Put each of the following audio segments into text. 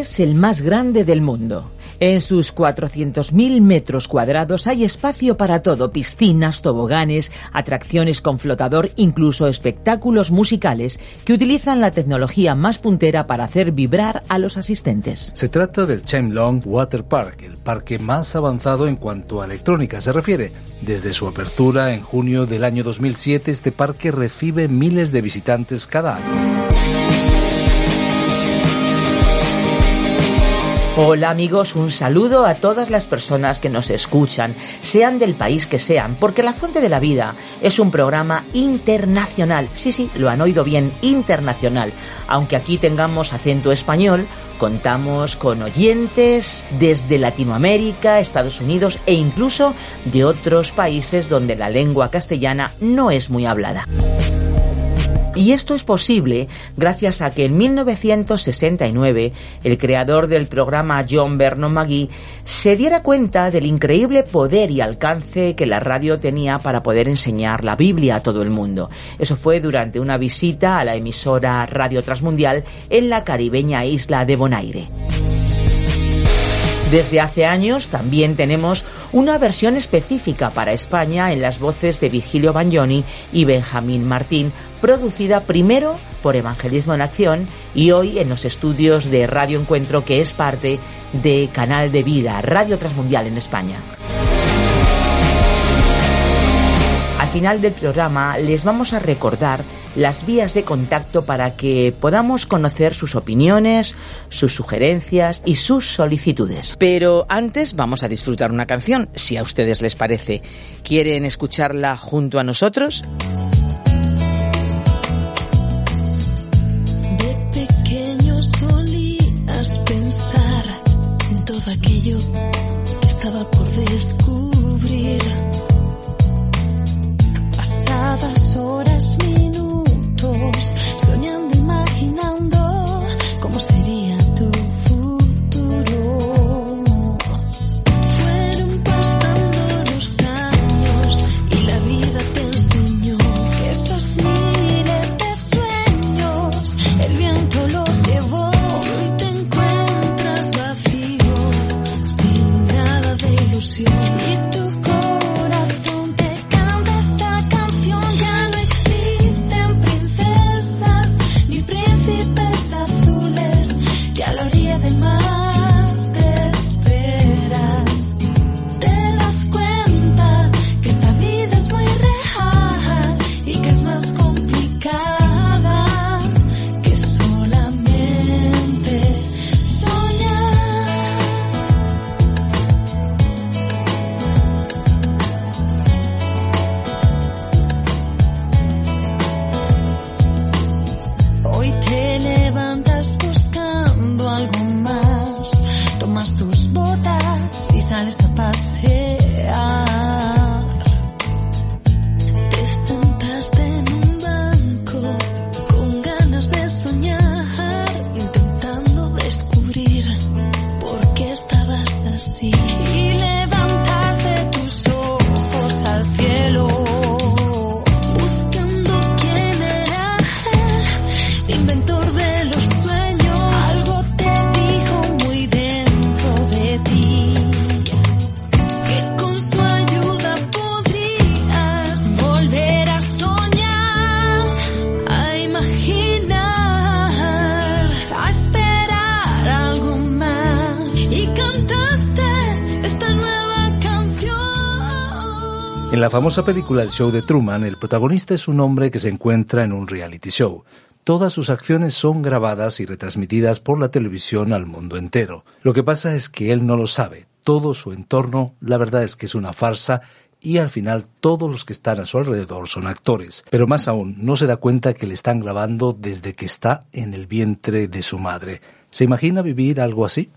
Es el más grande del mundo. En sus 400.000 metros cuadrados hay espacio para todo, piscinas, toboganes, atracciones con flotador, incluso espectáculos musicales que utilizan la tecnología más puntera para hacer vibrar a los asistentes. Se trata del Long Water Park, el parque más avanzado en cuanto a electrónica se refiere. Desde su apertura en junio del año 2007, este parque recibe miles de visitantes cada año. Hola amigos, un saludo a todas las personas que nos escuchan, sean del país que sean, porque La Fuente de la Vida es un programa internacional. Sí, sí, lo han oído bien, internacional. Aunque aquí tengamos acento español, contamos con oyentes desde Latinoamérica, Estados Unidos e incluso de otros países donde la lengua castellana no es muy hablada. Y esto es posible gracias a que en 1969 el creador del programa John Vernon McGee se diera cuenta del increíble poder y alcance que la radio tenía para poder enseñar la Biblia a todo el mundo. Eso fue durante una visita a la emisora Radio Transmundial en la caribeña isla de Bonaire. Desde hace años también tenemos una versión específica para España en las voces de Virgilio Bagnoni y Benjamín Martín, producida primero por Evangelismo en Acción y hoy en los estudios de Radio Encuentro, que es parte de Canal de Vida, Radio Transmundial en España. Al final del programa les vamos a recordar las vías de contacto para que podamos conocer sus opiniones, sus sugerencias y sus solicitudes. Pero antes vamos a disfrutar una canción, si a ustedes les parece. ¿Quieren escucharla junto a nosotros? En la famosa película El Show de Truman, el protagonista es un hombre que se encuentra en un reality show. Todas sus acciones son grabadas y retransmitidas por la televisión al mundo entero. Lo que pasa es que él no lo sabe. Todo su entorno, la verdad es que es una farsa y al final todos los que están a su alrededor son actores. Pero más aún, no se da cuenta que le están grabando desde que está en el vientre de su madre. ¿Se imagina vivir algo así?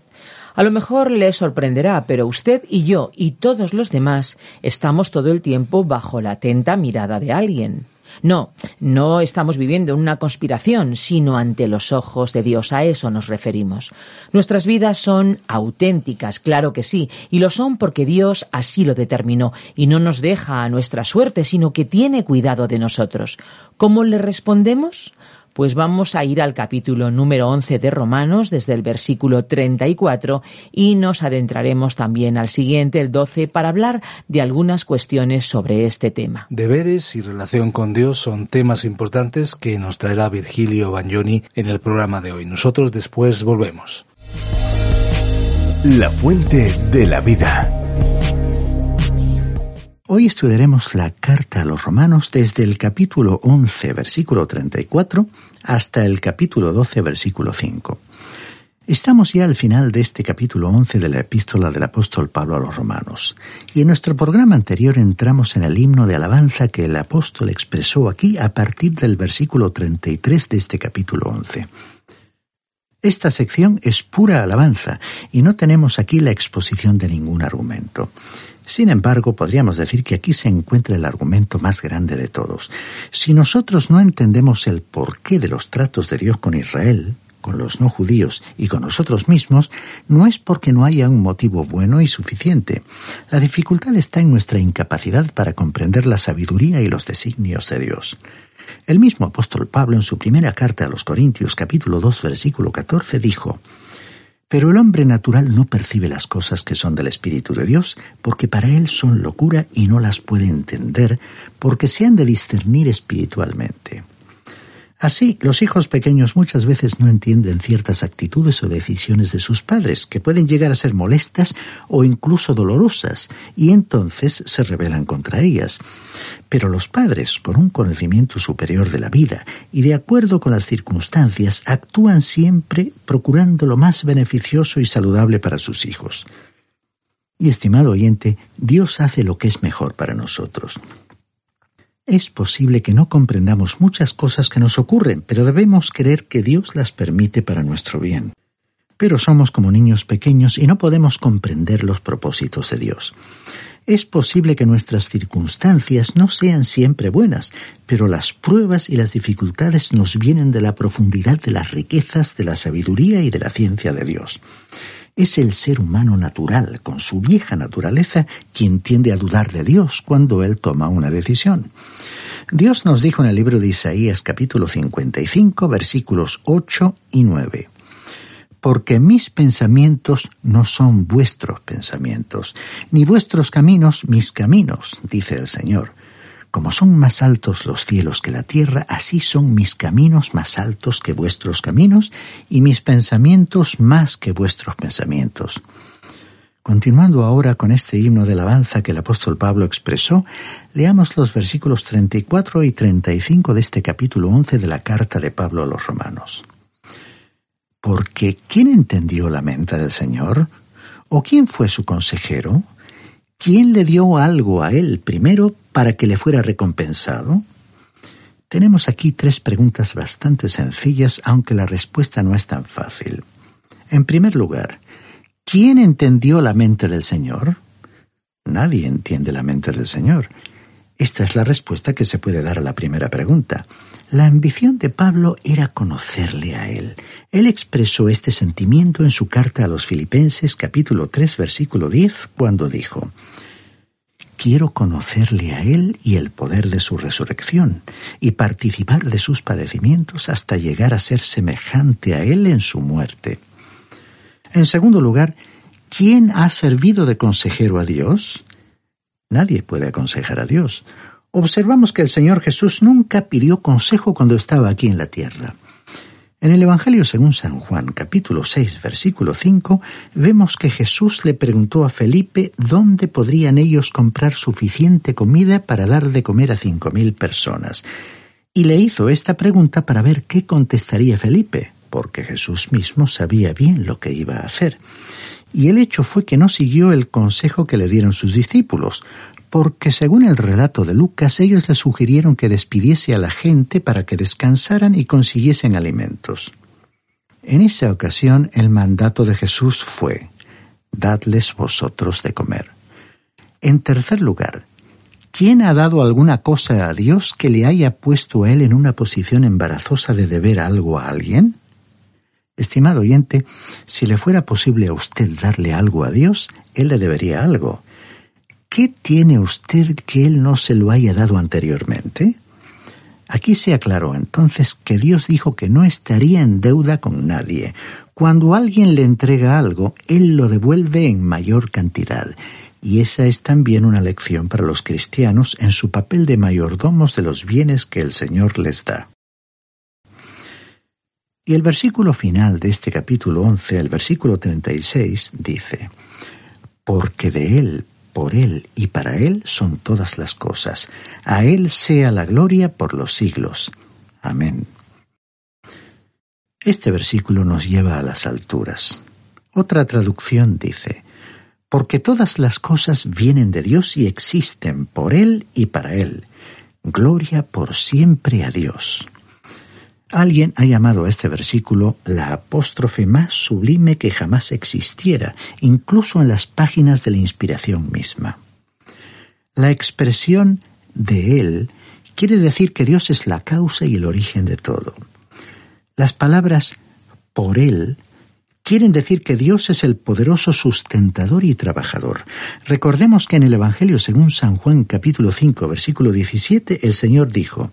A lo mejor le sorprenderá, pero usted y yo y todos los demás estamos todo el tiempo bajo la atenta mirada de alguien. No, no estamos viviendo una conspiración, sino ante los ojos de Dios. A eso nos referimos. Nuestras vidas son auténticas, claro que sí, y lo son porque Dios así lo determinó, y no nos deja a nuestra suerte, sino que tiene cuidado de nosotros. ¿Cómo le respondemos? Pues vamos a ir al capítulo número 11 de Romanos, desde el versículo 34, y nos adentraremos también al siguiente, el 12, para hablar de algunas cuestiones sobre este tema. Deberes y relación con Dios son temas importantes que nos traerá Virgilio Bagnoni en el programa de hoy. Nosotros después volvemos. La fuente de la vida. Hoy estudiaremos la carta a los romanos desde el capítulo 11, versículo 34, hasta el capítulo 12, versículo 5. Estamos ya al final de este capítulo 11 de la epístola del apóstol Pablo a los romanos, y en nuestro programa anterior entramos en el himno de alabanza que el apóstol expresó aquí a partir del versículo 33 de este capítulo 11. Esta sección es pura alabanza y no tenemos aquí la exposición de ningún argumento. Sin embargo, podríamos decir que aquí se encuentra el argumento más grande de todos. Si nosotros no entendemos el porqué de los tratos de Dios con Israel, con los no judíos y con nosotros mismos, no es porque no haya un motivo bueno y suficiente. La dificultad está en nuestra incapacidad para comprender la sabiduría y los designios de Dios. El mismo apóstol Pablo en su primera carta a los Corintios capítulo 2 versículo 14 dijo, pero el hombre natural no percibe las cosas que son del Espíritu de Dios, porque para él son locura y no las puede entender, porque se han de discernir espiritualmente. Así, los hijos pequeños muchas veces no entienden ciertas actitudes o decisiones de sus padres, que pueden llegar a ser molestas o incluso dolorosas, y entonces se rebelan contra ellas. Pero los padres, con un conocimiento superior de la vida y de acuerdo con las circunstancias, actúan siempre procurando lo más beneficioso y saludable para sus hijos. Y estimado oyente, Dios hace lo que es mejor para nosotros. Es posible que no comprendamos muchas cosas que nos ocurren, pero debemos creer que Dios las permite para nuestro bien. Pero somos como niños pequeños y no podemos comprender los propósitos de Dios. Es posible que nuestras circunstancias no sean siempre buenas, pero las pruebas y las dificultades nos vienen de la profundidad de las riquezas de la sabiduría y de la ciencia de Dios. Es el ser humano natural, con su vieja naturaleza, quien tiende a dudar de Dios cuando él toma una decisión. Dios nos dijo en el libro de Isaías capítulo 55 versículos 8 y 9. Porque mis pensamientos no son vuestros pensamientos, ni vuestros caminos mis caminos, dice el Señor. Como son más altos los cielos que la tierra, así son mis caminos más altos que vuestros caminos, y mis pensamientos más que vuestros pensamientos. Continuando ahora con este himno de alabanza que el apóstol Pablo expresó, leamos los versículos 34 y 35 de este capítulo 11 de la carta de Pablo a los romanos. Porque ¿quién entendió la mente del Señor? ¿O quién fue su consejero? ¿Quién le dio algo a él primero para que le fuera recompensado? Tenemos aquí tres preguntas bastante sencillas, aunque la respuesta no es tan fácil. En primer lugar, ¿quién entendió la mente del Señor? Nadie entiende la mente del Señor. Esta es la respuesta que se puede dar a la primera pregunta. La ambición de Pablo era conocerle a él. Él expresó este sentimiento en su carta a los Filipenses capítulo 3 versículo 10 cuando dijo, Quiero conocerle a Él y el poder de su resurrección, y participar de sus padecimientos hasta llegar a ser semejante a Él en su muerte. En segundo lugar, ¿quién ha servido de consejero a Dios? Nadie puede aconsejar a Dios. Observamos que el Señor Jesús nunca pidió consejo cuando estaba aquí en la tierra. En el Evangelio según San Juan, capítulo 6, versículo 5, vemos que Jesús le preguntó a Felipe dónde podrían ellos comprar suficiente comida para dar de comer a cinco mil personas. Y le hizo esta pregunta para ver qué contestaría Felipe, porque Jesús mismo sabía bien lo que iba a hacer. Y el hecho fue que no siguió el consejo que le dieron sus discípulos, porque según el relato de Lucas ellos le sugirieron que despidiese a la gente para que descansaran y consiguiesen alimentos. En esa ocasión el mandato de Jesús fue, Dadles vosotros de comer. En tercer lugar, ¿quién ha dado alguna cosa a Dios que le haya puesto a él en una posición embarazosa de deber algo a alguien? Estimado oyente, si le fuera posible a usted darle algo a Dios, Él le debería algo. ¿Qué tiene usted que Él no se lo haya dado anteriormente? Aquí se aclaró entonces que Dios dijo que no estaría en deuda con nadie. Cuando alguien le entrega algo, Él lo devuelve en mayor cantidad. Y esa es también una lección para los cristianos en su papel de mayordomos de los bienes que el Señor les da. Y el versículo final de este capítulo 11, el versículo 36, dice, Porque de Él, por Él y para Él son todas las cosas. A Él sea la gloria por los siglos. Amén. Este versículo nos lleva a las alturas. Otra traducción dice, porque todas las cosas vienen de Dios y existen por Él y para Él. Gloria por siempre a Dios. Alguien ha llamado a este versículo la apóstrofe más sublime que jamás existiera, incluso en las páginas de la inspiración misma. La expresión de Él quiere decir que Dios es la causa y el origen de todo. Las palabras por Él quieren decir que Dios es el poderoso sustentador y trabajador. Recordemos que en el Evangelio según San Juan capítulo 5 versículo 17 el Señor dijo,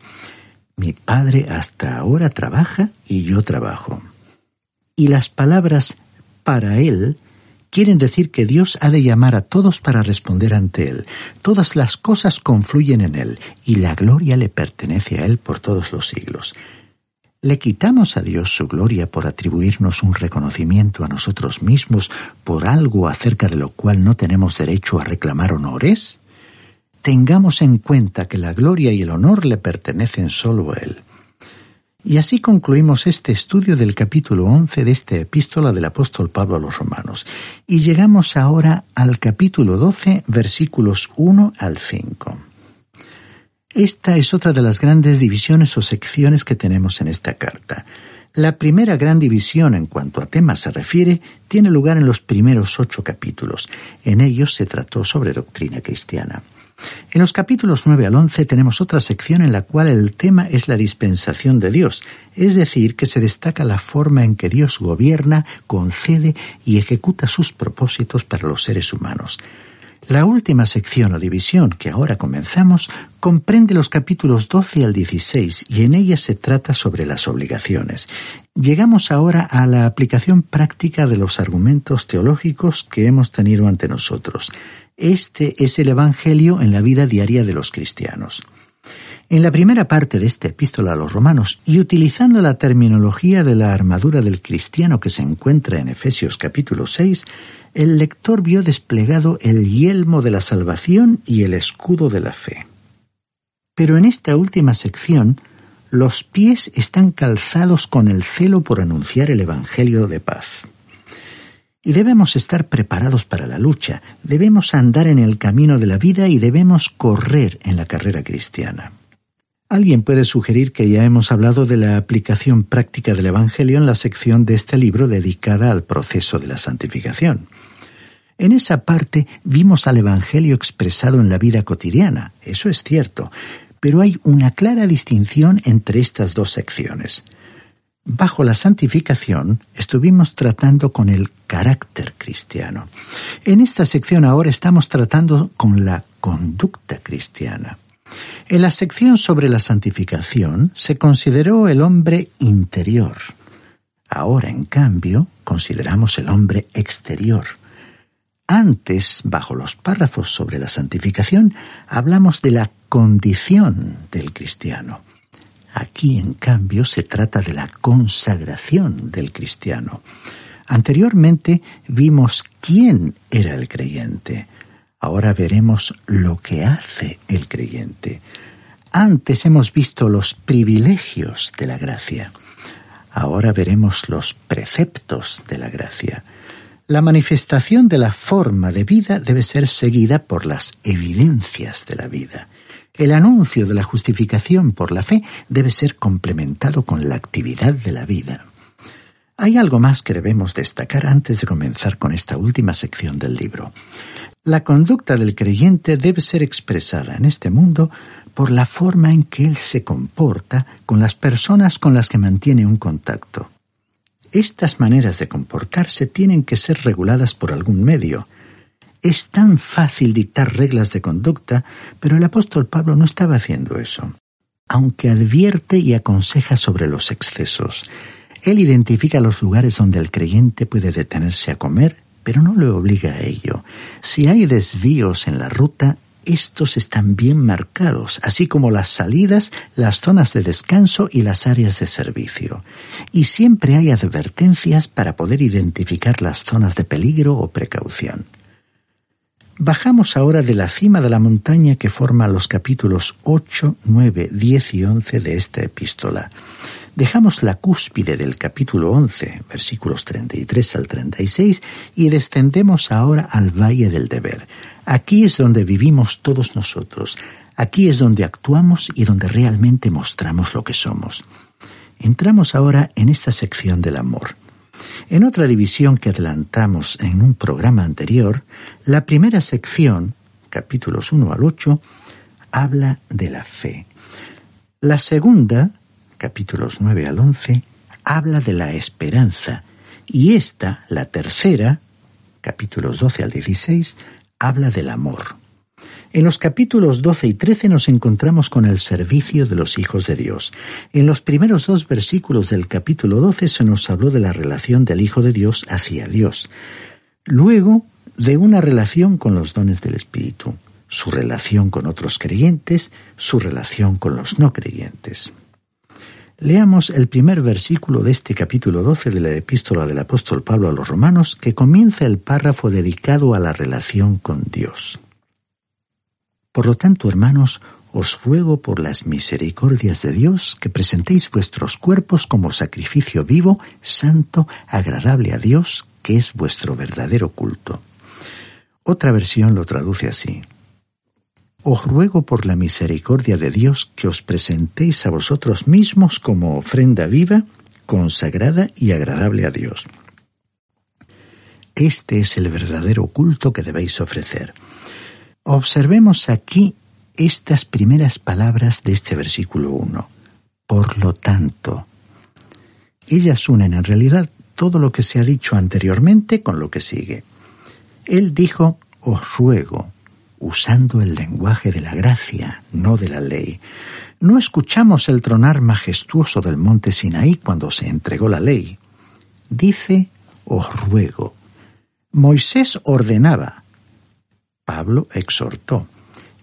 mi padre hasta ahora trabaja y yo trabajo. Y las palabras para él quieren decir que Dios ha de llamar a todos para responder ante Él. Todas las cosas confluyen en Él y la gloria le pertenece a Él por todos los siglos. ¿Le quitamos a Dios su gloria por atribuirnos un reconocimiento a nosotros mismos por algo acerca de lo cual no tenemos derecho a reclamar honores? Tengamos en cuenta que la gloria y el honor le pertenecen solo a Él. Y así concluimos este estudio del capítulo 11 de esta epístola del apóstol Pablo a los romanos. Y llegamos ahora al capítulo 12, versículos 1 al 5. Esta es otra de las grandes divisiones o secciones que tenemos en esta carta. La primera gran división en cuanto a temas se refiere tiene lugar en los primeros ocho capítulos. En ellos se trató sobre doctrina cristiana. En los capítulos 9 al 11 tenemos otra sección en la cual el tema es la dispensación de Dios, es decir, que se destaca la forma en que Dios gobierna, concede y ejecuta sus propósitos para los seres humanos. La última sección o división que ahora comenzamos comprende los capítulos 12 al 16 y en ella se trata sobre las obligaciones. Llegamos ahora a la aplicación práctica de los argumentos teológicos que hemos tenido ante nosotros. Este es el Evangelio en la vida diaria de los cristianos. En la primera parte de esta epístola a los romanos, y utilizando la terminología de la armadura del cristiano que se encuentra en Efesios capítulo 6, el lector vio desplegado el yelmo de la salvación y el escudo de la fe. Pero en esta última sección, los pies están calzados con el celo por anunciar el Evangelio de paz. Y debemos estar preparados para la lucha, debemos andar en el camino de la vida y debemos correr en la carrera cristiana. Alguien puede sugerir que ya hemos hablado de la aplicación práctica del Evangelio en la sección de este libro dedicada al proceso de la santificación. En esa parte vimos al Evangelio expresado en la vida cotidiana, eso es cierto, pero hay una clara distinción entre estas dos secciones. Bajo la santificación estuvimos tratando con el carácter cristiano. En esta sección ahora estamos tratando con la conducta cristiana. En la sección sobre la santificación se consideró el hombre interior. Ahora, en cambio, consideramos el hombre exterior. Antes, bajo los párrafos sobre la santificación, hablamos de la condición del cristiano. Aquí, en cambio, se trata de la consagración del cristiano. Anteriormente vimos quién era el creyente. Ahora veremos lo que hace el creyente. Antes hemos visto los privilegios de la gracia. Ahora veremos los preceptos de la gracia. La manifestación de la forma de vida debe ser seguida por las evidencias de la vida. El anuncio de la justificación por la fe debe ser complementado con la actividad de la vida. Hay algo más que debemos destacar antes de comenzar con esta última sección del libro. La conducta del creyente debe ser expresada en este mundo por la forma en que él se comporta con las personas con las que mantiene un contacto. Estas maneras de comportarse tienen que ser reguladas por algún medio. Es tan fácil dictar reglas de conducta, pero el apóstol Pablo no estaba haciendo eso. Aunque advierte y aconseja sobre los excesos, él identifica los lugares donde el creyente puede detenerse a comer, pero no le obliga a ello. Si hay desvíos en la ruta, estos están bien marcados, así como las salidas, las zonas de descanso y las áreas de servicio. Y siempre hay advertencias para poder identificar las zonas de peligro o precaución. Bajamos ahora de la cima de la montaña que forma los capítulos 8, 9, 10 y 11 de esta epístola. Dejamos la cúspide del capítulo 11, versículos 33 al 36, y descendemos ahora al valle del deber. Aquí es donde vivimos todos nosotros. Aquí es donde actuamos y donde realmente mostramos lo que somos. Entramos ahora en esta sección del amor. En otra división que adelantamos en un programa anterior, la primera sección, capítulos 1 al 8, habla de la fe. La segunda, capítulos 9 al 11, habla de la esperanza. Y esta, la tercera, capítulos 12 al 16, habla del amor. En los capítulos 12 y 13 nos encontramos con el servicio de los hijos de Dios. En los primeros dos versículos del capítulo 12 se nos habló de la relación del Hijo de Dios hacia Dios. Luego, de una relación con los dones del Espíritu, su relación con otros creyentes, su relación con los no creyentes. Leamos el primer versículo de este capítulo 12 de la epístola del apóstol Pablo a los romanos, que comienza el párrafo dedicado a la relación con Dios. Por lo tanto, hermanos, os ruego por las misericordias de Dios que presentéis vuestros cuerpos como sacrificio vivo, santo, agradable a Dios, que es vuestro verdadero culto. Otra versión lo traduce así. Os ruego por la misericordia de Dios que os presentéis a vosotros mismos como ofrenda viva, consagrada y agradable a Dios. Este es el verdadero culto que debéis ofrecer. Observemos aquí estas primeras palabras de este versículo 1. Por lo tanto, ellas unen en realidad todo lo que se ha dicho anteriormente con lo que sigue. Él dijo, os ruego, usando el lenguaje de la gracia, no de la ley. No escuchamos el tronar majestuoso del monte Sinaí cuando se entregó la ley. Dice, os ruego. Moisés ordenaba. Pablo exhortó.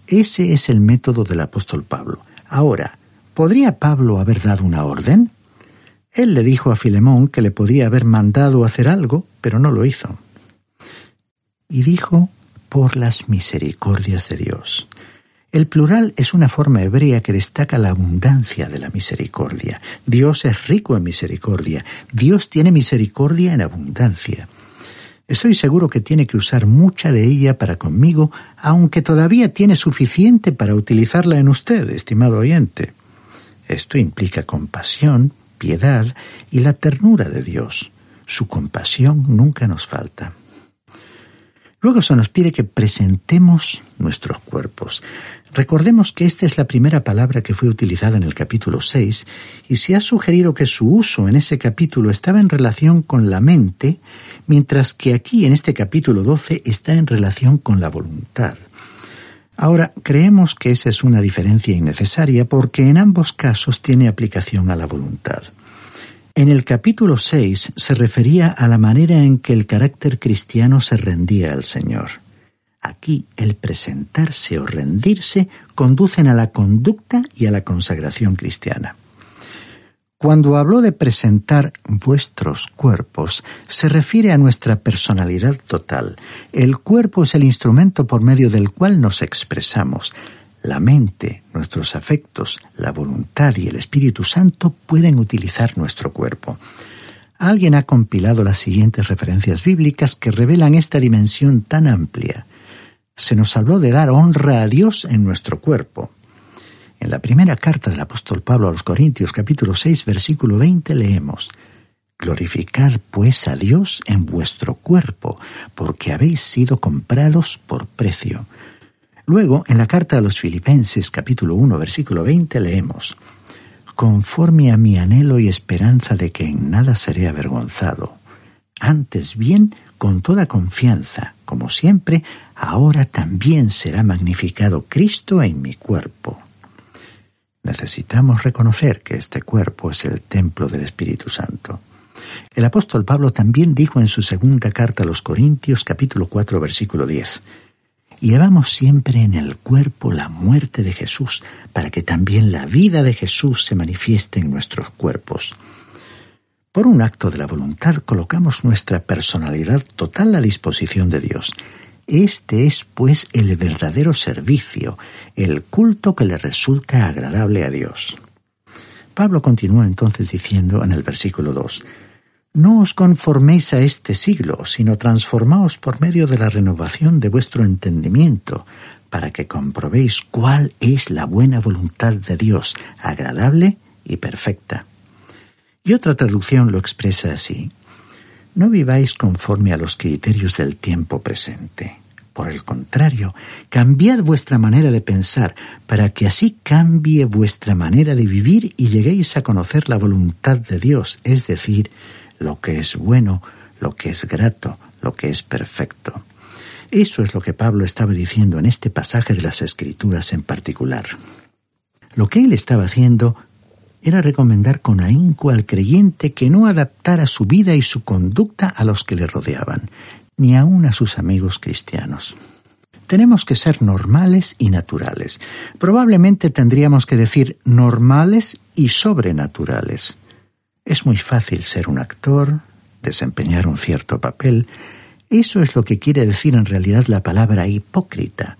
Ese es el método del apóstol Pablo. Ahora, ¿podría Pablo haber dado una orden? Él le dijo a Filemón que le podía haber mandado hacer algo, pero no lo hizo. Y dijo, por las misericordias de Dios. El plural es una forma hebrea que destaca la abundancia de la misericordia. Dios es rico en misericordia. Dios tiene misericordia en abundancia. Estoy seguro que tiene que usar mucha de ella para conmigo, aunque todavía tiene suficiente para utilizarla en usted, estimado oyente. Esto implica compasión, piedad y la ternura de Dios. Su compasión nunca nos falta. Luego se nos pide que presentemos nuestros cuerpos. Recordemos que esta es la primera palabra que fue utilizada en el capítulo 6 y se ha sugerido que su uso en ese capítulo estaba en relación con la mente, mientras que aquí en este capítulo 12 está en relación con la voluntad. Ahora, creemos que esa es una diferencia innecesaria porque en ambos casos tiene aplicación a la voluntad. En el capítulo 6 se refería a la manera en que el carácter cristiano se rendía al Señor. Aquí el presentarse o rendirse conducen a la conducta y a la consagración cristiana. Cuando habló de presentar vuestros cuerpos, se refiere a nuestra personalidad total. El cuerpo es el instrumento por medio del cual nos expresamos. La mente, nuestros afectos, la voluntad y el Espíritu Santo pueden utilizar nuestro cuerpo. Alguien ha compilado las siguientes referencias bíblicas que revelan esta dimensión tan amplia. Se nos habló de dar honra a Dios en nuestro cuerpo. En la primera carta del apóstol Pablo a los Corintios capítulo 6 versículo 20 leemos, Glorificad pues a Dios en vuestro cuerpo, porque habéis sido comprados por precio. Luego, en la carta a los Filipenses capítulo 1 versículo 20 leemos, Conforme a mi anhelo y esperanza de que en nada seré avergonzado, antes bien, con toda confianza, como siempre, ahora también será magnificado Cristo en mi cuerpo Necesitamos reconocer que este cuerpo es el templo del Espíritu Santo. El apóstol Pablo también dijo en su segunda carta a los Corintios capítulo 4 versículo 10, Llevamos siempre en el cuerpo la muerte de Jesús, para que también la vida de Jesús se manifieste en nuestros cuerpos. Por un acto de la voluntad colocamos nuestra personalidad total a disposición de Dios este es, pues, el verdadero servicio, el culto que le resulta agradable a Dios. Pablo continúa entonces diciendo en el versículo 2, No os conforméis a este siglo, sino transformaos por medio de la renovación de vuestro entendimiento, para que comprobéis cuál es la buena voluntad de Dios, agradable y perfecta. Y otra traducción lo expresa así. No viváis conforme a los criterios del tiempo presente. Por el contrario, cambiad vuestra manera de pensar para que así cambie vuestra manera de vivir y lleguéis a conocer la voluntad de Dios, es decir, lo que es bueno, lo que es grato, lo que es perfecto. Eso es lo que Pablo estaba diciendo en este pasaje de las Escrituras en particular. Lo que él estaba haciendo era recomendar con ahínco al creyente que no adaptara su vida y su conducta a los que le rodeaban, ni aun a sus amigos cristianos. Tenemos que ser normales y naturales. Probablemente tendríamos que decir normales y sobrenaturales. Es muy fácil ser un actor, desempeñar un cierto papel. Eso es lo que quiere decir en realidad la palabra hipócrita.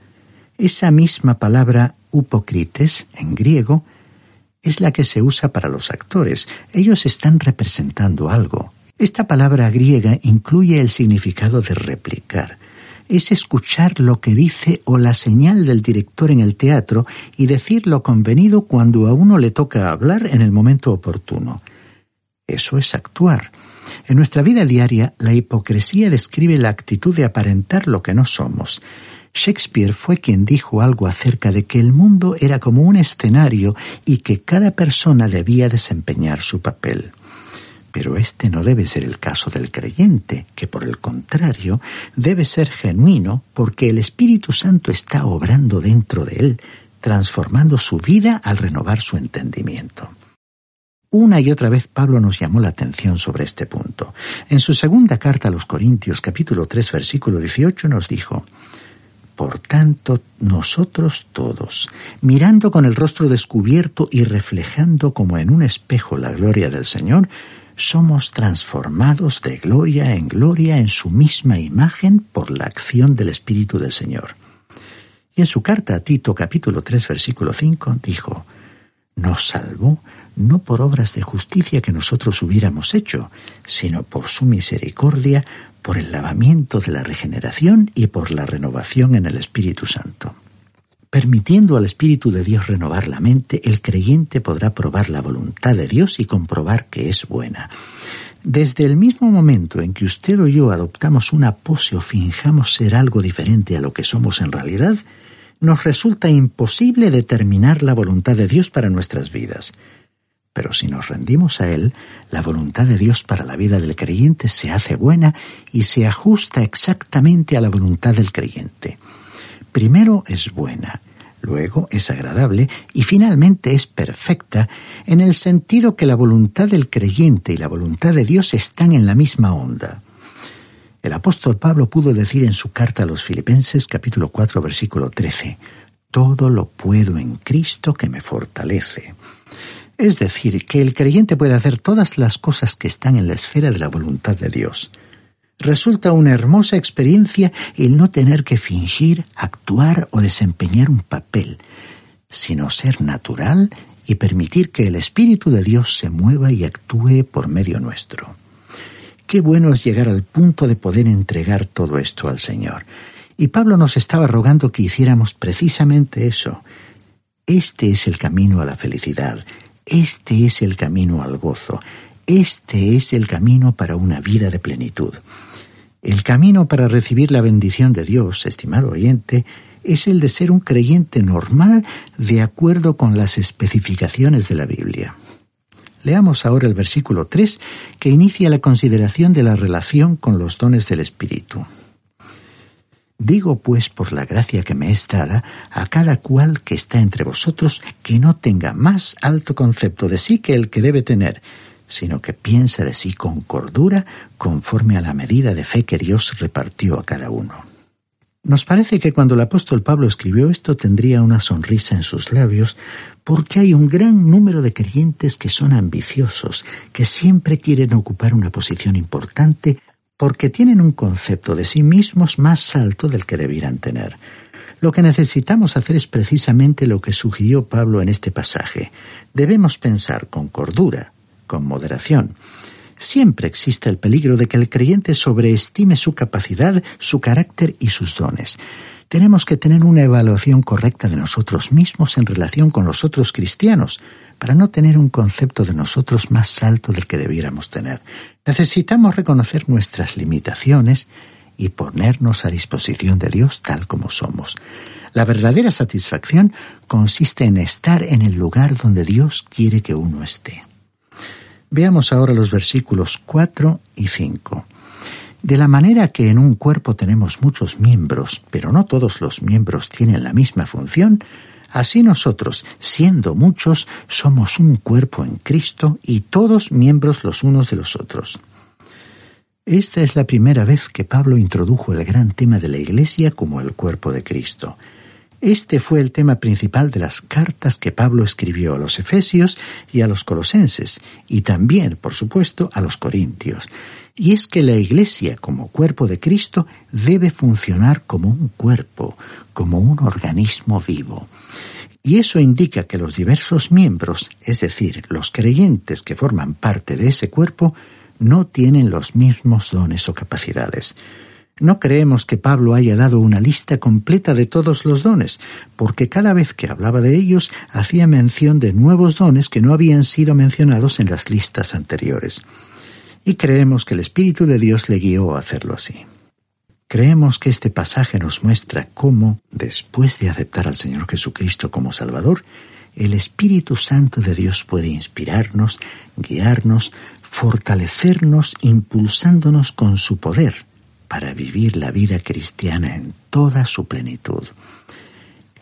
Esa misma palabra upocrites en griego es la que se usa para los actores. Ellos están representando algo. Esta palabra griega incluye el significado de replicar. Es escuchar lo que dice o la señal del director en el teatro y decir lo convenido cuando a uno le toca hablar en el momento oportuno. Eso es actuar. En nuestra vida diaria, la hipocresía describe la actitud de aparentar lo que no somos. Shakespeare fue quien dijo algo acerca de que el mundo era como un escenario y que cada persona debía desempeñar su papel. Pero este no debe ser el caso del creyente, que por el contrario debe ser genuino porque el Espíritu Santo está obrando dentro de él, transformando su vida al renovar su entendimiento. Una y otra vez Pablo nos llamó la atención sobre este punto. En su segunda carta a los Corintios capítulo 3 versículo 18 nos dijo, Por tanto, nosotros todos, mirando con el rostro descubierto y reflejando como en un espejo la gloria del Señor, somos transformados de gloria en gloria en su misma imagen por la acción del Espíritu del Señor. Y en su carta a Tito capítulo 3 versículo 5 dijo, nos salvó no por obras de justicia que nosotros hubiéramos hecho, sino por su misericordia, por el lavamiento de la regeneración y por la renovación en el Espíritu Santo. Permitiendo al Espíritu de Dios renovar la mente, el creyente podrá probar la voluntad de Dios y comprobar que es buena. Desde el mismo momento en que usted o yo adoptamos una pose o finjamos ser algo diferente a lo que somos en realidad, nos resulta imposible determinar la voluntad de Dios para nuestras vidas. Pero si nos rendimos a Él, la voluntad de Dios para la vida del creyente se hace buena y se ajusta exactamente a la voluntad del creyente primero es buena, luego es agradable y finalmente es perfecta en el sentido que la voluntad del creyente y la voluntad de Dios están en la misma onda. El apóstol Pablo pudo decir en su carta a los Filipenses capítulo 4 versículo 13, Todo lo puedo en Cristo que me fortalece. Es decir, que el creyente puede hacer todas las cosas que están en la esfera de la voluntad de Dios. Resulta una hermosa experiencia el no tener que fingir, actuar o desempeñar un papel, sino ser natural y permitir que el Espíritu de Dios se mueva y actúe por medio nuestro. Qué bueno es llegar al punto de poder entregar todo esto al Señor. Y Pablo nos estaba rogando que hiciéramos precisamente eso. Este es el camino a la felicidad, este es el camino al gozo, este es el camino para una vida de plenitud. El camino para recibir la bendición de Dios, estimado oyente, es el de ser un creyente normal de acuerdo con las especificaciones de la Biblia. Leamos ahora el versículo 3 que inicia la consideración de la relación con los dones del Espíritu. Digo pues por la gracia que me es dada a cada cual que está entre vosotros que no tenga más alto concepto de sí que el que debe tener, sino que piensa de sí con cordura conforme a la medida de fe que Dios repartió a cada uno. Nos parece que cuando el apóstol Pablo escribió esto tendría una sonrisa en sus labios, porque hay un gran número de creyentes que son ambiciosos, que siempre quieren ocupar una posición importante, porque tienen un concepto de sí mismos más alto del que debieran tener. Lo que necesitamos hacer es precisamente lo que sugirió Pablo en este pasaje. Debemos pensar con cordura, con moderación. Siempre existe el peligro de que el creyente sobreestime su capacidad, su carácter y sus dones. Tenemos que tener una evaluación correcta de nosotros mismos en relación con los otros cristianos, para no tener un concepto de nosotros más alto del que debiéramos tener. Necesitamos reconocer nuestras limitaciones y ponernos a disposición de Dios tal como somos. La verdadera satisfacción consiste en estar en el lugar donde Dios quiere que uno esté. Veamos ahora los versículos 4 y 5. De la manera que en un cuerpo tenemos muchos miembros, pero no todos los miembros tienen la misma función, así nosotros, siendo muchos, somos un cuerpo en Cristo y todos miembros los unos de los otros. Esta es la primera vez que Pablo introdujo el gran tema de la Iglesia como el cuerpo de Cristo. Este fue el tema principal de las cartas que Pablo escribió a los Efesios y a los Colosenses, y también, por supuesto, a los Corintios. Y es que la Iglesia, como cuerpo de Cristo, debe funcionar como un cuerpo, como un organismo vivo. Y eso indica que los diversos miembros, es decir, los creyentes que forman parte de ese cuerpo, no tienen los mismos dones o capacidades. No creemos que Pablo haya dado una lista completa de todos los dones, porque cada vez que hablaba de ellos hacía mención de nuevos dones que no habían sido mencionados en las listas anteriores. Y creemos que el Espíritu de Dios le guió a hacerlo así. Creemos que este pasaje nos muestra cómo, después de aceptar al Señor Jesucristo como Salvador, el Espíritu Santo de Dios puede inspirarnos, guiarnos, fortalecernos, impulsándonos con su poder para vivir la vida cristiana en toda su plenitud.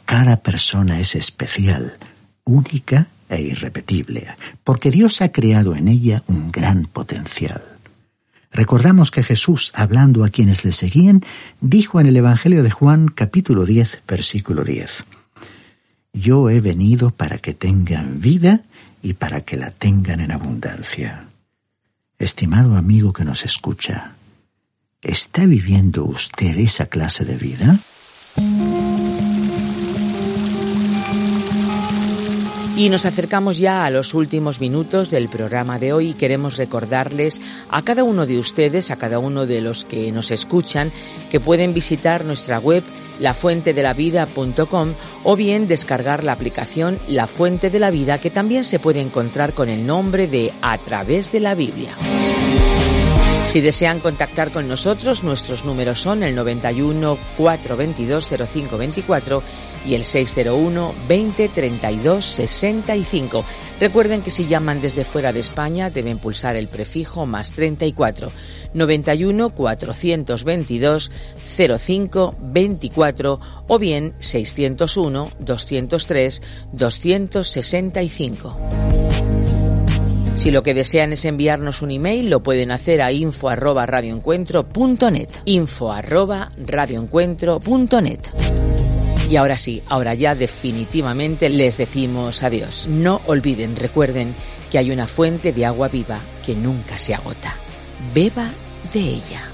Cada persona es especial, única e irrepetible, porque Dios ha creado en ella un gran potencial. Recordamos que Jesús, hablando a quienes le seguían, dijo en el Evangelio de Juan capítulo 10, versículo 10, Yo he venido para que tengan vida y para que la tengan en abundancia. Estimado amigo que nos escucha, ¿Está viviendo usted esa clase de vida? Y nos acercamos ya a los últimos minutos del programa de hoy y queremos recordarles a cada uno de ustedes, a cada uno de los que nos escuchan, que pueden visitar nuestra web lafuentedelavida.com o bien descargar la aplicación La Fuente de la Vida que también se puede encontrar con el nombre de A través de la Biblia. Si desean contactar con nosotros, nuestros números son el 91 422 0524 y el 601 20 32 65. Recuerden que si llaman desde fuera de España deben pulsar el prefijo más 34 91 422 05 24 o bien 601 203 265. Si lo que desean es enviarnos un email, lo pueden hacer a info arroba radioencuentro.net. Info. Y ahora sí, ahora ya definitivamente les decimos adiós. No olviden, recuerden que hay una fuente de agua viva que nunca se agota. Beba de ella.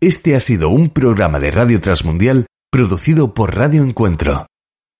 Este ha sido un programa de Radio Transmundial producido por Radio Encuentro,